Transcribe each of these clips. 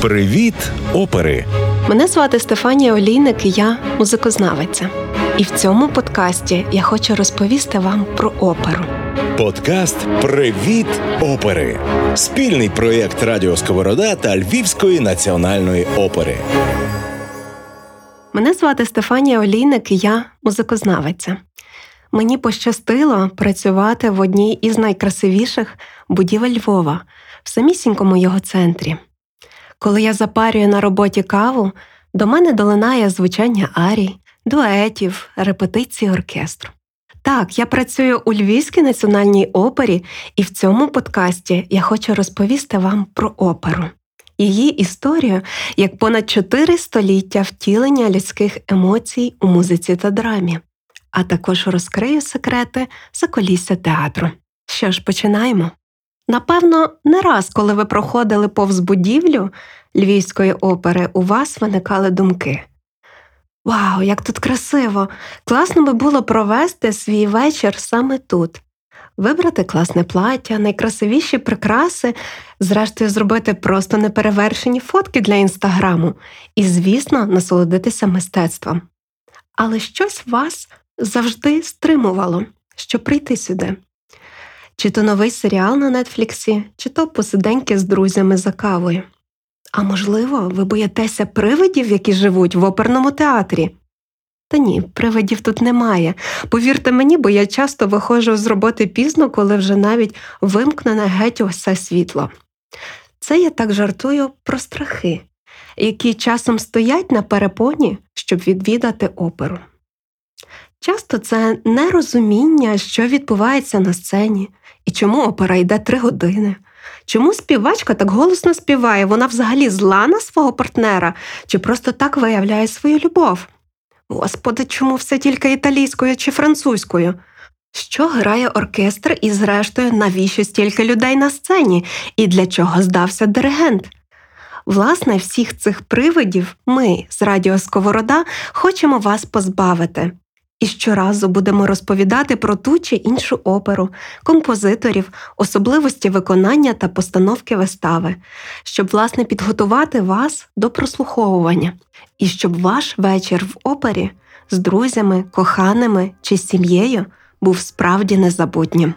Привіт, опери! Мене звати Стефанія Олійник, і я музикознавиця. І в цьому подкасті я хочу розповісти вам про оперу. Подкаст Привіт, опери! Спільний проєкт Радіо Сковорода та Львівської національної опери. Мене звати Стефанія Олійник, і я музикознавиця. Мені пощастило працювати в одній із найкрасивіших будівель Львова, в самісінькому його центрі. Коли я запарюю на роботі каву, до мене долинає звучання арій, дуетів, репетиції оркестру. Так, я працюю у Львівській національній опері, і в цьому подкасті я хочу розповісти вам про оперу, її історію як понад чотири століття втілення людських емоцій у музиці та драмі, а також розкрию секрети заколісся театру. Що ж, починаємо. Напевно, не раз, коли ви проходили повз будівлю Львівської опери, у вас виникали думки. Вау, як тут красиво! Класно би було провести свій вечір саме тут, вибрати класне плаття, найкрасивіші прикраси, зрештою, зробити просто неперевершені фотки для інстаграму і, звісно, насолодитися мистецтвом. Але щось вас завжди стримувало, щоб прийти сюди. Чи то новий серіал на Нетфліксі, чи то посиденьки з друзями за кавою. А можливо, ви боїтеся привидів, які живуть в оперному театрі? Та ні, привидів тут немає. Повірте мені, бо я часто виходжу з роботи пізно, коли вже навіть вимкнене геть усе світло. Це я так жартую про страхи, які часом стоять на перепоні, щоб відвідати оперу. Часто це нерозуміння, що відбувається на сцені, і чому опера йде три години. Чому співачка так голосно співає? Вона взагалі зла на свого партнера чи просто так виявляє свою любов? Господи, чому все тільки італійською чи французькою? Що грає оркестр і, зрештою, навіщо стільки людей на сцені і для чого здався диригент? Власне, всіх цих привидів ми з Радіо Сковорода хочемо вас позбавити. І щоразу будемо розповідати про ту чи іншу оперу, композиторів, особливості виконання та постановки вистави, щоб, власне, підготувати вас до прослуховування, і щоб ваш вечір в опері з друзями, коханими чи сім'єю був справді незабутнім.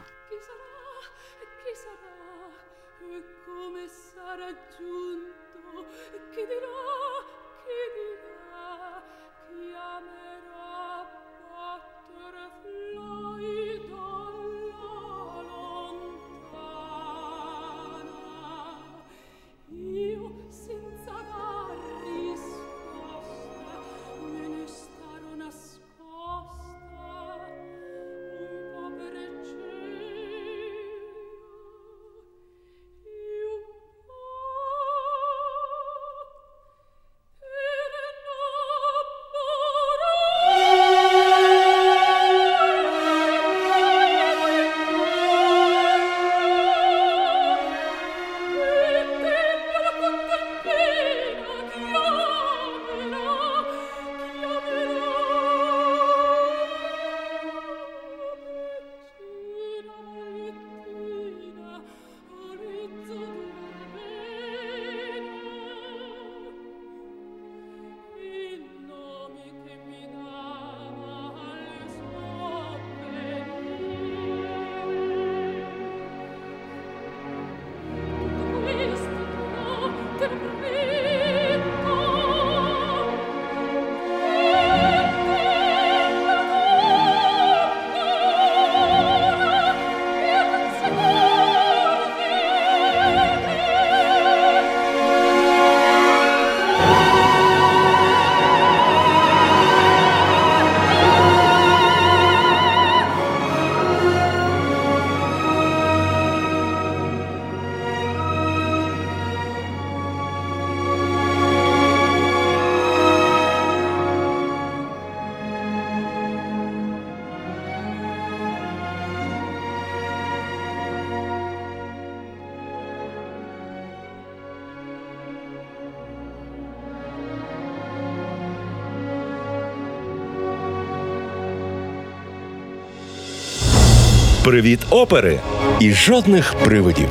Привіт, опери! І жодних привидів.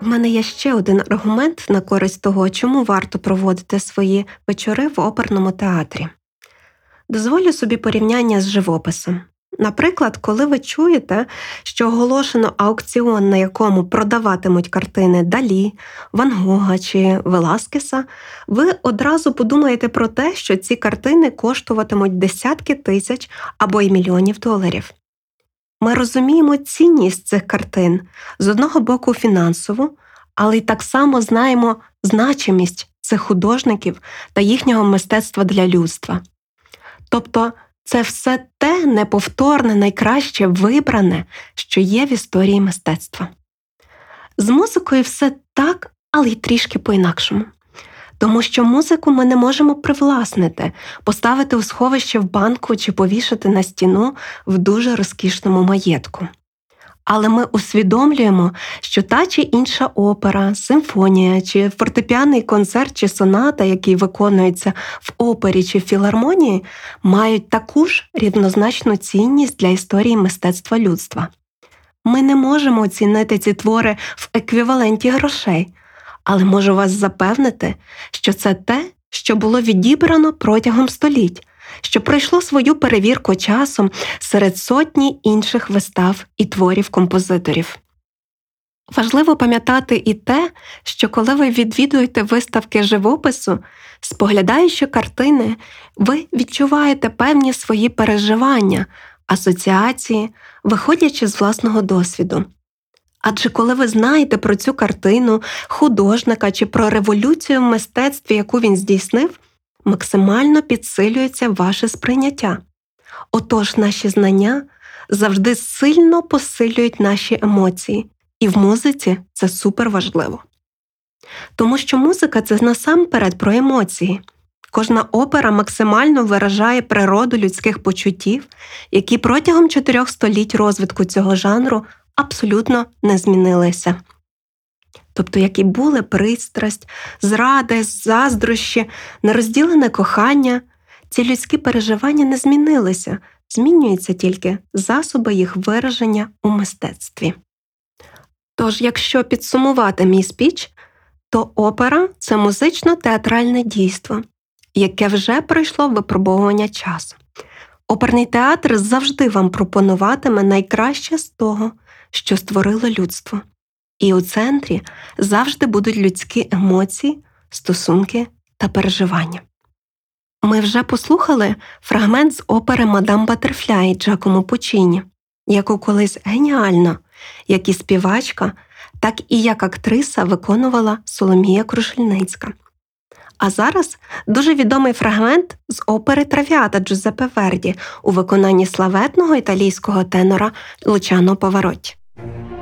В мене є ще один аргумент на користь того, чому варто проводити свої вечори в оперному театрі. Дозволю собі порівняння з живописом. Наприклад, коли ви чуєте, що оголошено аукціон, на якому продаватимуть картини Далі, Ван Гога чи Веласкеса, ви одразу подумаєте про те, що ці картини коштуватимуть десятки тисяч або й мільйонів доларів. Ми розуміємо цінність цих картин з одного боку фінансову, але й так само знаємо значимість цих художників та їхнього мистецтва для людства. Тобто це все те неповторне, найкраще вибране, що є в історії мистецтва. З музикою все так, але й трішки по-інакшому. Тому що музику ми не можемо привласнити, поставити у сховище в банку чи повішати на стіну в дуже розкішному маєтку. Але ми усвідомлюємо, що та чи інша опера, симфонія, чи фортепіаний концерт, чи соната, які виконуються в опері чи філармонії, мають таку ж рівнозначну цінність для історії мистецтва людства. Ми не можемо оцінити ці твори в еквіваленті грошей, але можу вас запевнити, що це те, що було відібрано протягом століть що пройшло свою перевірку часом серед сотні інших вистав і творів композиторів. Важливо пам'ятати і те, що коли ви відвідуєте виставки живопису, споглядаючи картини, ви відчуваєте певні свої переживання, асоціації, виходячи з власного досвіду. Адже коли ви знаєте про цю картину, художника чи про революцію в мистецтві, яку він здійснив, максимально підсилюється ваше сприйняття. Отож, наші знання завжди сильно посилюють наші емоції, і в музиці це супер важливо. Тому що музика це насамперед про емоції. Кожна опера максимально виражає природу людських почуттів, які протягом чотирьох століть розвитку цього жанру абсолютно не змінилися тобто які були пристрасть, зради, заздрощі, нерозділене кохання, ці людські переживання не змінилися, змінюються тільки засоби їх вираження у мистецтві. Тож, якщо підсумувати мій спіч, то опера це музично-театральне дійство, яке вже пройшло випробовування часу. Оперний театр завжди вам пропонуватиме найкраще з того, що створило людство. І у центрі завжди будуть людські емоції, стосунки та переживання. Ми вже послухали фрагмент з опери Мадам Батерфляй Джакому Пучіні, яку колись геніально, як і співачка, так і як актриса виконувала Соломія Крушельницька. А зараз дуже відомий фрагмент з опери Травіата Джузеппе Верді у виконанні славетного італійського тенора Лучано Паваротті. Чому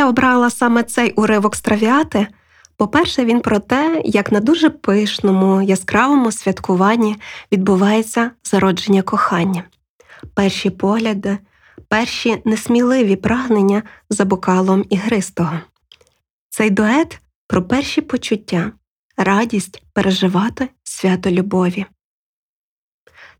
я обрала саме цей уривок з травіати? По-перше, він про те, як на дуже пишному, яскравому святкуванні відбувається зародження кохання, перші погляди, перші несміливі прагнення за бокалом ігристого. Цей дует про перші почуття, радість переживати свято любові.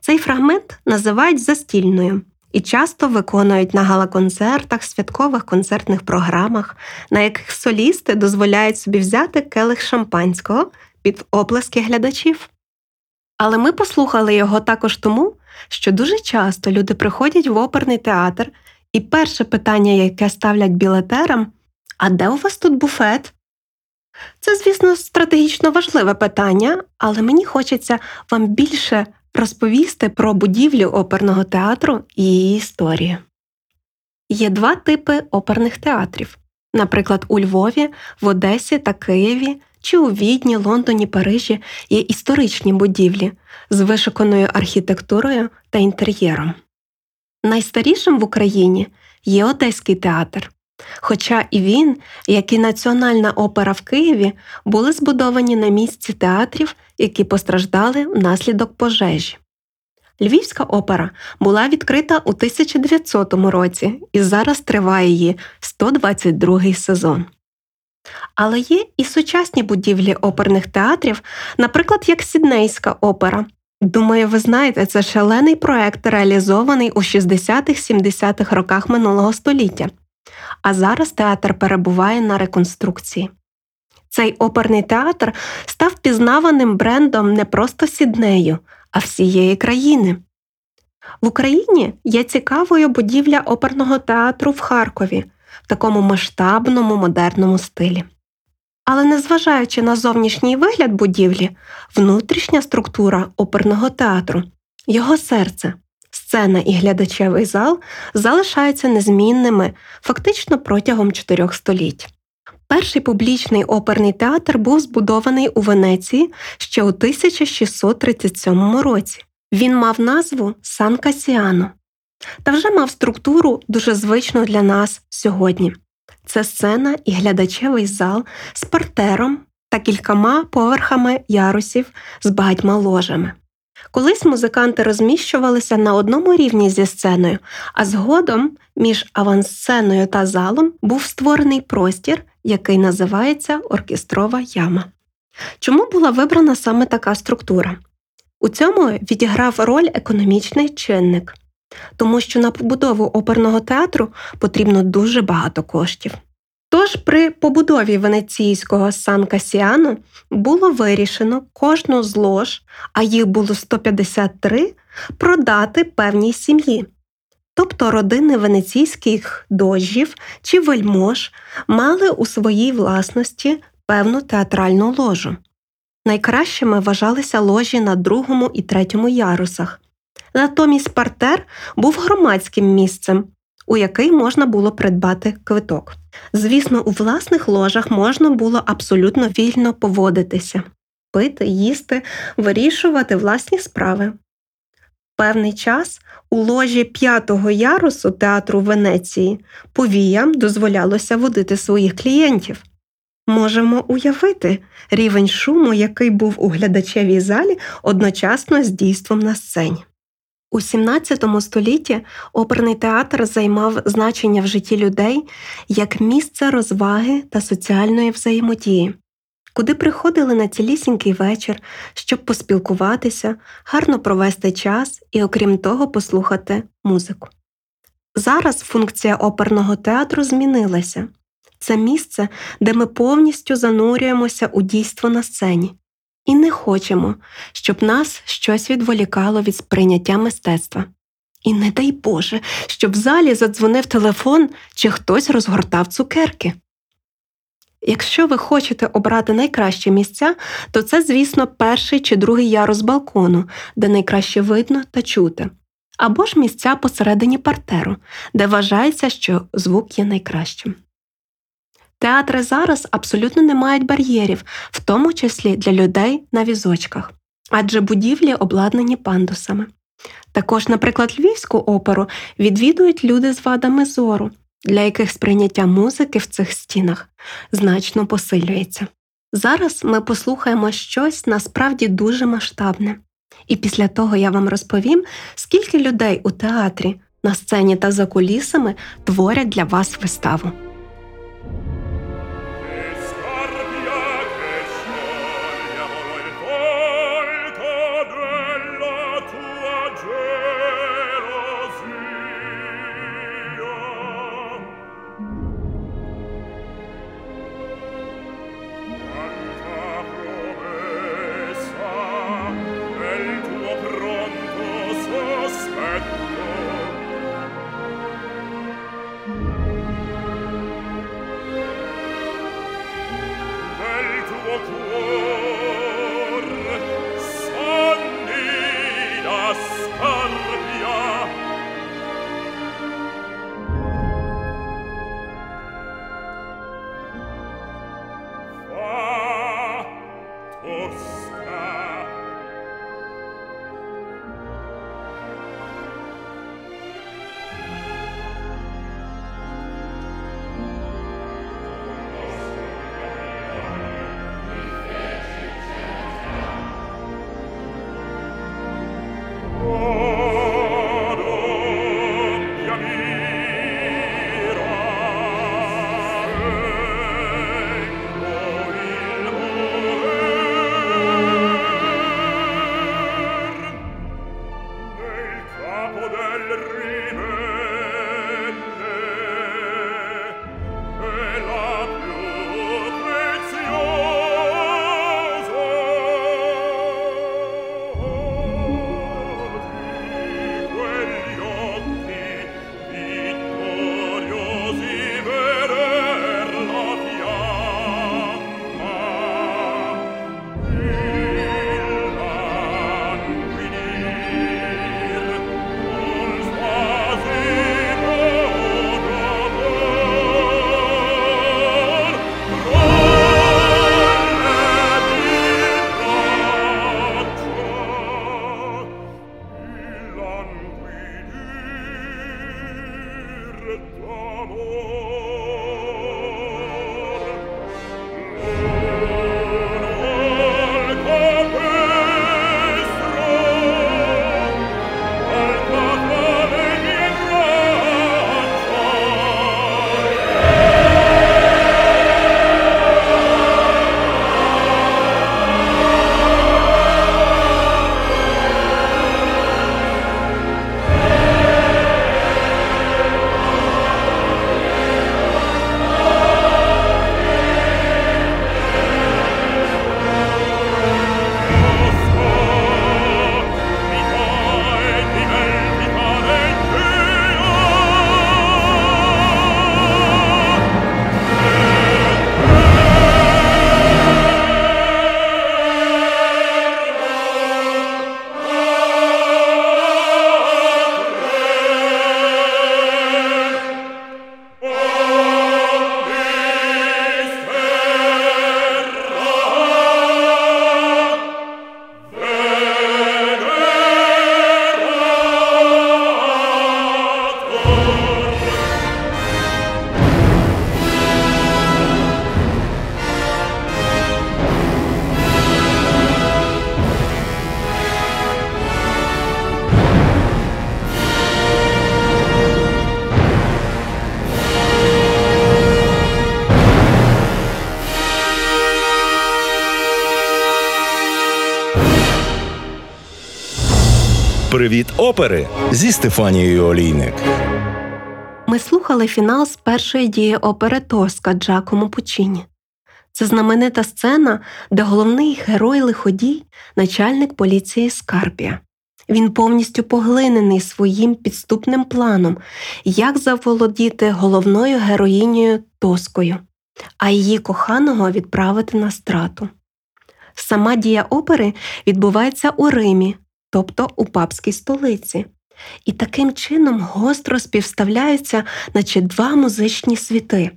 Цей фрагмент називають застільною і часто виконують на галаконцертах, святкових концертних програмах, на яких солісти дозволяють собі взяти келих шампанського під оплески глядачів. Але ми послухали його також тому, що дуже часто люди приходять в оперний театр, і перше питання, яке ставлять білетерам а де у вас тут буфет? Це, звісно, стратегічно важливе питання, але мені хочеться вам більше розповісти про будівлю оперного театру і її історію. Є два типи оперних театрів. Наприклад, у Львові, в Одесі та Києві чи у Відні, Лондоні, Парижі є історичні будівлі з вишуканою архітектурою та інтер'єром. Найстарішим в Україні є Одеський театр. Хоча і він, як і Національна опера в Києві, були збудовані на місці театрів, які постраждали внаслідок пожежі. Львівська опера була відкрита у 1900 році і зараз триває її 122 сезон. Але є і сучасні будівлі оперних театрів, наприклад, як Сіднейська опера. Думаю, ви знаєте, це шалений проект, реалізований у 60-70-х роках минулого століття а зараз театр перебуває на реконструкції. Цей оперний театр став пізнаваним брендом не просто Сіднею, а всієї країни. В Україні є цікавою будівля оперного театру в Харкові в такому масштабному модерному стилі. Але незважаючи на зовнішній вигляд будівлі, внутрішня структура оперного театру, його серце, сцена і глядачевий зал залишаються незмінними фактично протягом чотирьох століть. Перший публічний оперний театр був збудований у Венеції ще у 1637 році. Він мав назву Сан Касіано та вже мав структуру дуже звичну для нас сьогодні. Це сцена і глядачевий зал з партером та кількома поверхами ярусів з багатьма ложами. Колись музиканти розміщувалися на одному рівні зі сценою, а згодом між авансценою та залом був створений простір, який називається оркестрова яма. Чому була вибрана саме така структура? У цьому відіграв роль економічний чинник, тому що на побудову оперного театру потрібно дуже багато коштів. Тож при побудові венеційського Сан Касіано було вирішено кожну з лож, а їх було 153, продати певній сім'ї. Тобто родини венеційських дожів чи вельмож мали у своїй власності певну театральну ложу. Найкращими вважалися ложі на другому і третьому ярусах. Натомість партер був громадським місцем, у який можна було придбати квиток. Звісно, у власних ложах можна було абсолютно вільно поводитися, пити, їсти, вирішувати власні справи. Певний час у ложі п'ятого ярусу театру Венеції повіям дозволялося водити своїх клієнтів. Можемо уявити рівень шуму, який був у глядачевій залі одночасно з дійством на сцені. У XVII столітті оперний театр займав значення в житті людей як місце розваги та соціальної взаємодії, куди приходили на цілісінький вечір, щоб поспілкуватися, гарно провести час і, окрім того, послухати музику. Зараз функція оперного театру змінилася. Це місце, де ми повністю занурюємося у дійство на сцені і не хочемо, щоб нас щось відволікало від сприйняття мистецтва. І не дай Боже, щоб в залі задзвонив телефон чи хтось розгортав цукерки. Якщо ви хочете обрати найкращі місця, то це, звісно, перший чи другий ярус балкону, де найкраще видно та чути, або ж місця посередині партеру, де вважається, що звук є найкращим. Театри зараз абсолютно не мають бар'єрів, в тому числі для людей на візочках, адже будівлі обладнані пандусами. Також, наприклад, Львівську оперу відвідують люди з вадами зору, для яких сприйняття музики в цих стінах значно посилюється. Зараз ми послухаємо щось насправді дуже масштабне. І після того я вам розповім, скільки людей у театрі, на сцені та за кулісами творять для вас виставу. Привіт, опери зі Стефанією Олійник. Ми слухали фінал з першої дії опери Тоска Джакомо Пучіні. Це знаменита сцена, де головний герой лиходій, начальник поліції Скарпія. Він повністю поглинений своїм підступним планом, як заволодіти головною героїнею Тоскою, а її коханого відправити на страту. Сама дія опери відбувається у Римі, тобто у папській столиці. І таким чином гостро співставляються, наче два музичні світи.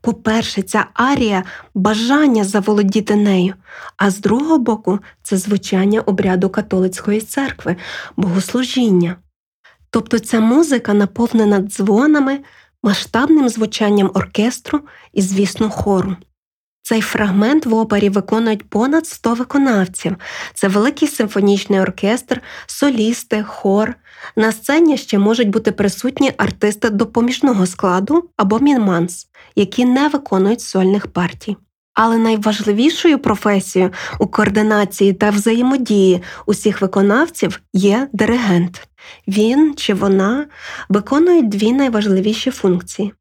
По-перше, ця арія бажання заволодіти нею, а з другого боку, це звучання обряду католицької церкви, богослужіння. Тобто ця музика наповнена дзвонами, масштабним звучанням оркестру і, звісно, хору. Цей фрагмент в опері виконують понад 100 виконавців. Це великий симфонічний оркестр, солісти, хор. На сцені ще можуть бути присутні артисти допоміжного складу або мінманс, які не виконують сольних партій. Але найважливішою професією у координації та взаємодії усіх виконавців є диригент. Він чи вона виконують дві найважливіші функції.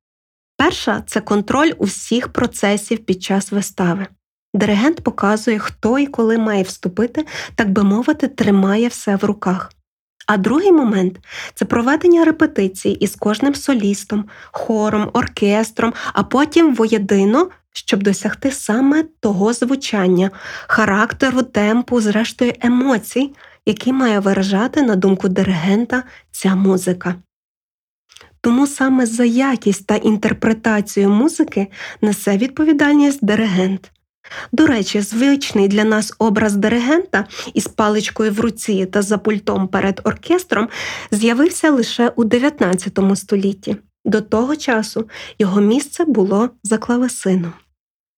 Перша це контроль усіх процесів під час вистави. Диригент показує, хто і коли має вступити, так би мовити, тримає все в руках. А другий момент це проведення репетицій із кожним солістом, хором, оркестром, а потім воєдино, щоб досягти саме того звучання, характеру, темпу, зрештою емоцій, які має виражати, на думку диригента, ця музика. Тому саме за якість та інтерпретацію музики несе відповідальність диригент. До речі, звичний для нас образ диригента із паличкою в руці та за пультом перед оркестром з'явився лише у 19 столітті. До того часу його місце було за клавесином.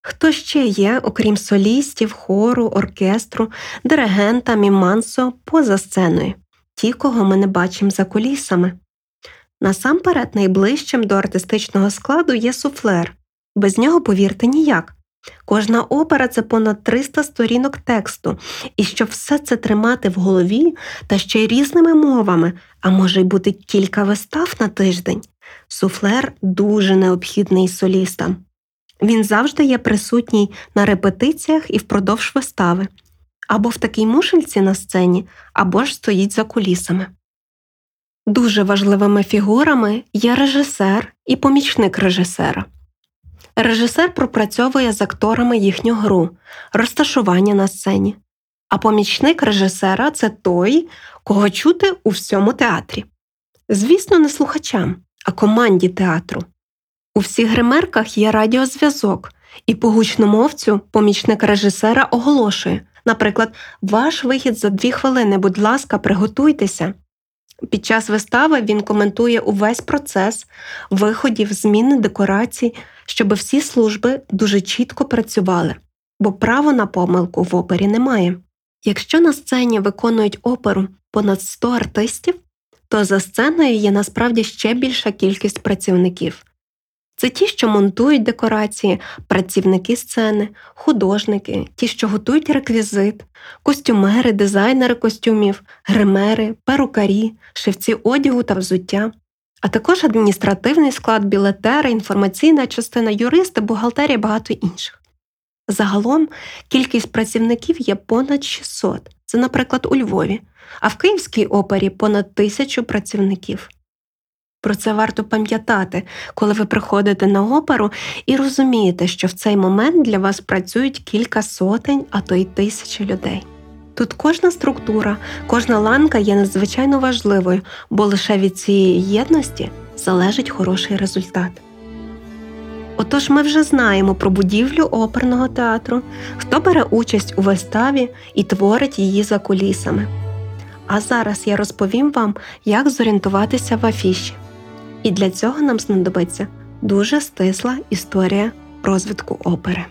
Хто ще є, окрім солістів, хору, оркестру, диригента, мімансо, поза сценою, ті, кого ми не бачимо за кулісами. Насамперед, найближчим до артистичного складу є суфлер. Без нього, повірте, ніяк. Кожна опера це понад 300 сторінок тексту, і щоб все це тримати в голові та ще й різними мовами, а може й бути кілька вистав на тиждень, суфлер дуже необхідний солістам. Він завжди є присутній на репетиціях і впродовж вистави, або в такій мушельці на сцені, або ж стоїть за кулісами. Дуже важливими фігурами є режисер і помічник режисера. Режисер пропрацьовує з акторами їхню гру, розташування на сцені, а помічник режисера це той, кого чути у всьому театрі. Звісно, не слухачам, а команді театру. У всіх гримерках є радіозв'язок, і по гучномовцю помічник режисера оголошує, наприклад, ваш вихід за дві хвилини, будь ласка, приготуйтеся. Під час вистави він коментує увесь процес виходів, зміни декорацій, щоб всі служби дуже чітко працювали, бо право на помилку в опері немає. Якщо на сцені виконують оперу понад 100 артистів, то за сценою є насправді ще більша кількість працівників. Це ті, що монтують декорації, працівники сцени, художники, ті, що готують реквізит, костюмери, дизайнери костюмів, гримери, перукарі, шивці одягу та взуття, а також адміністративний склад, білетери, інформаційна частина, юристи, бухгалтерія багато інших. Загалом кількість працівників є понад 600, це, наприклад, у Львові, а в Київській опері понад тисячу працівників. Про це варто пам'ятати, коли ви приходите на оперу і розумієте, що в цей момент для вас працюють кілька сотень, а то й тисячі людей. Тут кожна структура, кожна ланка є надзвичайно важливою, бо лише від цієї єдності залежить хороший результат. Отож ми вже знаємо про будівлю оперного театру, хто бере участь у виставі і творить її за кулісами. А зараз я розповім вам, як зорієнтуватися в афіші. І для цього нам знадобиться дуже стисла історія розвитку опери.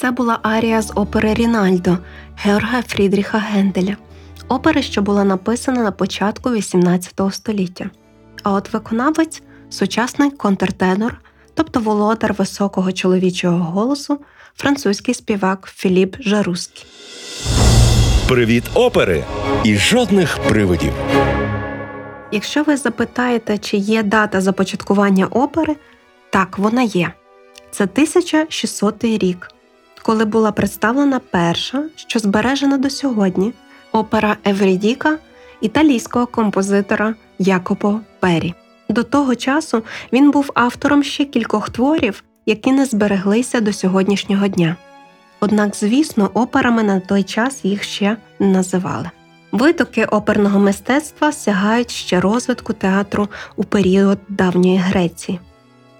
Це була арія з опери Рінальдо Георга Фрідріха Генделя, опери, що була написана на початку XVIII століття. А от виконавець сучасний контртенор, тобто володар високого чоловічого голосу, французький співак Філіп Жаруський. Привіт опери і жодних привидів. Якщо ви запитаєте, чи є дата започаткування опери, так, вона є. Це 1600 рік, коли була представлена перша, що збережена до сьогодні, опера Еврідіка італійського композитора Якопо Пері. До того часу він був автором ще кількох творів, які не збереглися до сьогоднішнього дня. Однак, звісно, операми на той час їх ще називали. Витоки оперного мистецтва сягають ще розвитку театру у період давньої Греції.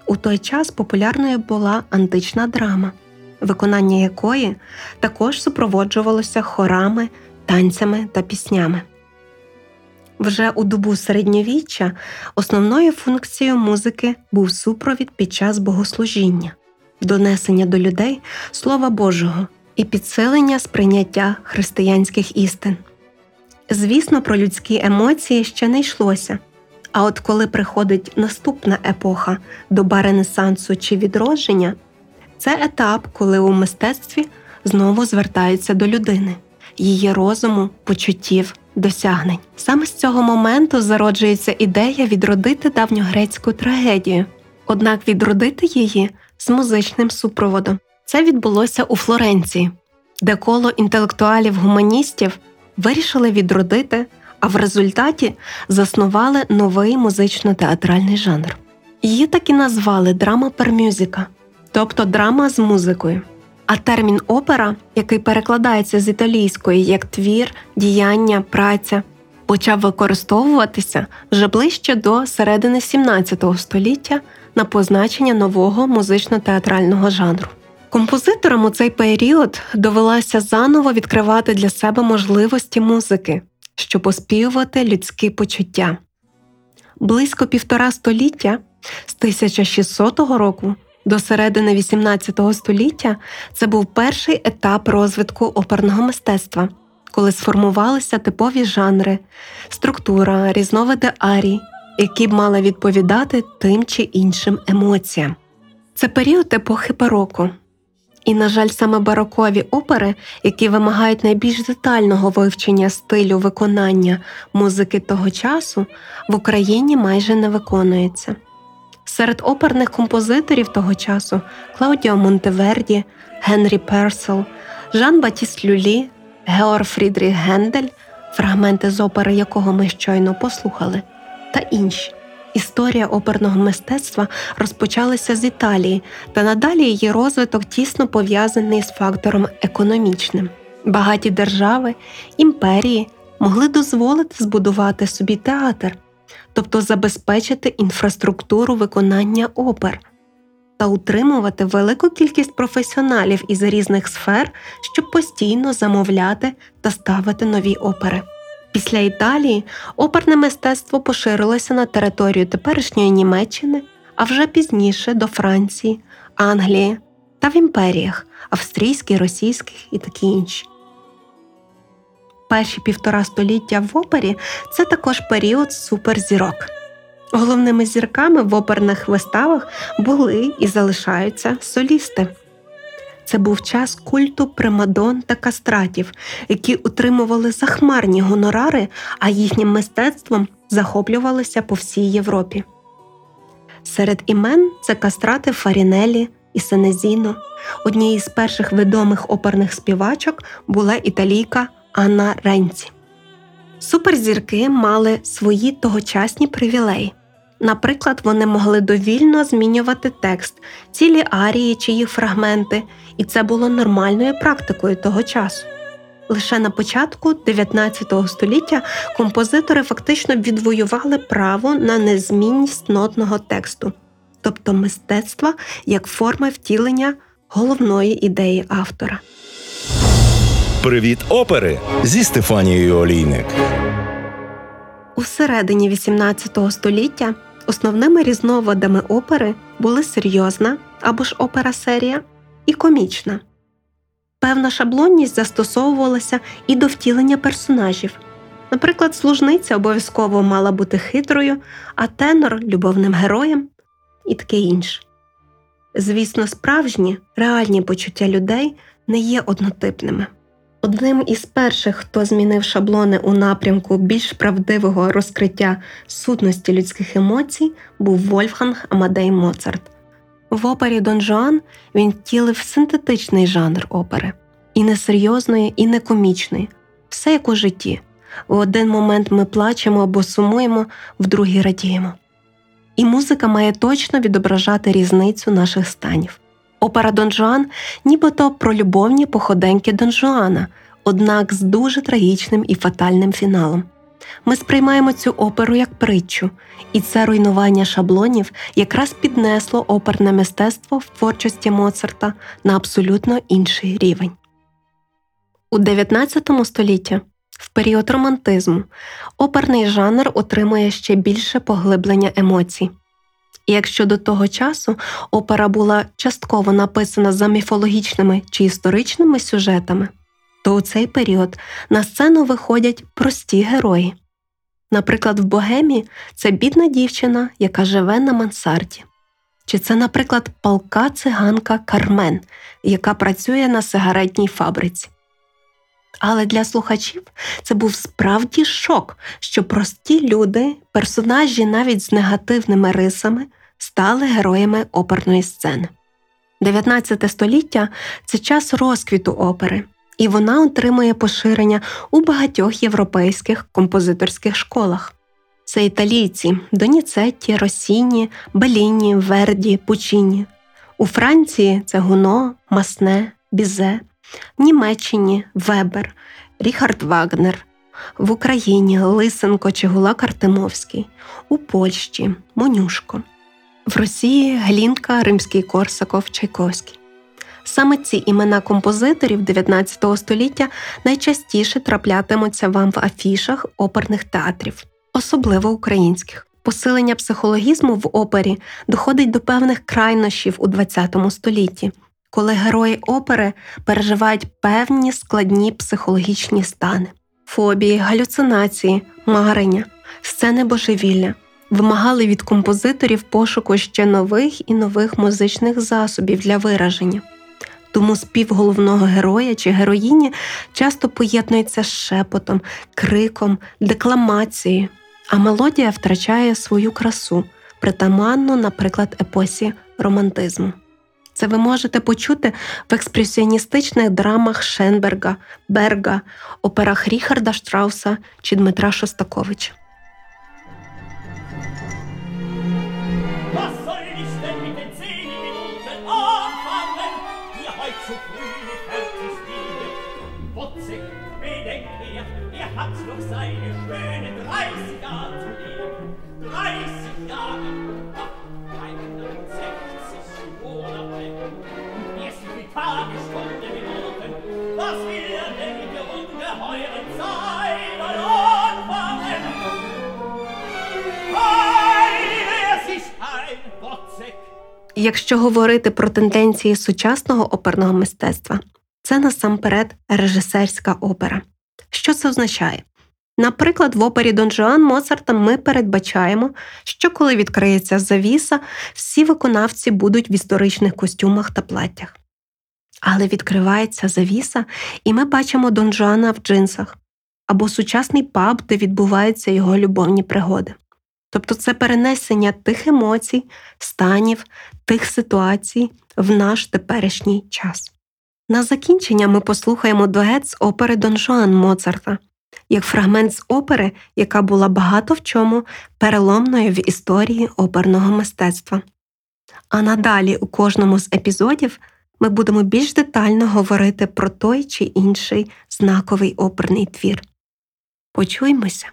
У той час популярною була антична драма, виконання якої також супроводжувалося хорами, танцями та піснями. Вже у добу середньовіччя основною функцією музики був супровід під час богослужіння, донесення до людей Слова Божого і підсилення сприйняття християнських істин. Звісно, про людські емоції ще не йшлося. А от коли приходить наступна епоха доба Ренесансу чи відродження, це етап, коли у мистецтві знову звертаються до людини, її розуму, почуттів, досягнень. Саме з цього моменту зароджується ідея відродити давньогрецьку трагедію, однак відродити її з музичним супроводом. Це відбулося у Флоренції, де коло інтелектуалів-гуманістів вирішили відродити, а в результаті заснували новий музично-театральний жанр. Її так і назвали драма пермюзика, тобто драма з музикою. А термін опера, який перекладається з італійської як твір, діяння, праця, почав використовуватися вже ближче до середини 17 століття на позначення нового музично-театрального жанру. Композиторам у цей період довелося заново відкривати для себе можливості музики, щоб оспівувати людські почуття. Близько півтора століття з 1600 року до середини XVIII століття це був перший етап розвитку оперного мистецтва, коли сформувалися типові жанри, структура, різновиди арій, які б мали відповідати тим чи іншим емоціям. Це період епохи бароко. І, на жаль, саме барокові опери, які вимагають найбільш детального вивчення стилю виконання музики того часу, в Україні майже не виконуються. Серед оперних композиторів того часу Клаудіо Монтеверді, Генрі Персел, Жан Батіст Люлі, Георг Фрідріх Гендель, фрагменти з опери якого ми щойно послухали, та інші. Історія оперного мистецтва розпочалася з Італії, та надалі її розвиток тісно пов'язаний з фактором економічним. Багаті держави, імперії могли дозволити збудувати собі театр, тобто забезпечити інфраструктуру виконання опер та утримувати велику кількість професіоналів із різних сфер, щоб постійно замовляти та ставити нові опери. Після Італії оперне мистецтво поширилося на територію теперішньої Німеччини, а вже пізніше до Франції, Англії та в імперіях австрійській, російських і такі інші. Перші півтора століття в опері це також період суперзірок. Головними зірками в оперних виставах були і залишаються солісти. Це був час культу примадон та кастратів, які утримували захмарні гонорари, а їхнім мистецтвом захоплювалися по всій Європі. Серед імен це кастрати Фарінелі і Сенезіно. Однією з перших відомих оперних співачок була італійка Анна Ренці. Суперзірки мали свої тогочасні привілеї. Наприклад, вони могли довільно змінювати текст, цілі арії чи їх фрагменти, і це було нормальною практикою того часу. Лише на початку 19 століття композитори фактично відвоювали право на незмінність нотного тексту, тобто мистецтва як форми втілення головної ідеї автора. Привіт опери зі Стефанією Олійник. У середині 18 століття основними різновидами опери були серйозна або ж опера серія і комічна. Певна шаблонність застосовувалася і до втілення персонажів. Наприклад, служниця обов'язково мала бути хитрою, а тенор любовним героєм і таке інше. Звісно, справжні, реальні почуття людей не є однотипними. Одним із перших, хто змінив шаблони у напрямку більш правдивого розкриття сутності людських емоцій, був Вольфганг Амадей Моцарт. В опері Дон Жуан він втілив синтетичний жанр опери і не серйозної, і не комічної, все як у житті. В один момент ми плачемо або сумуємо, в другий радіємо. І музика має точно відображати різницю наших станів. Опера Дон Жуан нібито про любовні походеньки Дон Жуана, однак з дуже трагічним і фатальним фіналом. Ми сприймаємо цю оперу як притчу, і це руйнування шаблонів якраз піднесло оперне мистецтво в творчості Моцарта на абсолютно інший рівень. У 19 столітті, в період романтизму, оперний жанр отримує ще більше поглиблення емоцій. І якщо до того часу опера була частково написана за міфологічними чи історичними сюжетами, то у цей період на сцену виходять прості герої. Наприклад, в Богемі це бідна дівчина, яка живе на мансарді. Чи це, наприклад, палка циганка Кармен, яка працює на сигаретній фабриці. Але для слухачів це був справді шок, що прості люди, персонажі навіть з негативними рисами, стали героями оперної сцени. 19 століття це час розквіту опери, і вона отримує поширення у багатьох європейських композиторських школах. Це італійці Доніцетті, Росіні, Беліні, Верді, Пучіні. У Франції це Гуно, Массне, Бізе, Німеччині Вебер, Ріхард Вагнер, в Україні Лисенко чи Гулак Артемовський, у Польщі Монюшко, в Росії Глінка, Римський Корсаков, Чайковський. Саме ці імена композиторів 19 століття найчастіше траплятимуться вам в афішах оперних театрів, особливо українських. Посилення психологізму в опері доходить до певних крайнощів у ХХ столітті, коли герої опери переживають певні складні психологічні стани, фобії, галюцинації, марення, сцени божевілля, вимагали від композиторів пошуку ще нових і нових музичних засобів для вираження. Тому спів головного героя чи героїні часто поєднується з шепотом, криком, декламацією, а мелодія втрачає свою красу, притаманну, наприклад, епосі романтизму. Це ви можете почути в експресіоністичних драмах Шенберга, Берга, операх Ріхарда Штрауса чи Дмитра Шостаковича. Якщо говорити про тенденції сучасного оперного мистецтва, це насамперед режисерська опера. Що це означає? Наприклад, в опері Дон Жуан Моцарта ми передбачаємо, що коли відкриється завіса, всі виконавці будуть в історичних костюмах та платтях. Але відкривається завіса, і ми бачимо Дон Жуана в джинсах або сучасний паб, де відбуваються його любовні пригоди. Тобто це перенесення тих емоцій, станів, тих ситуацій в наш теперішній час. На закінчення ми послухаємо дует з опери Дон Жуан Моцарта як фрагмент з опери, яка була багато в чому переломною в історії оперного мистецтва. А надалі у кожному з епізодів ми будемо більш детально говорити про той чи інший знаковий оперний твір. Почуймося!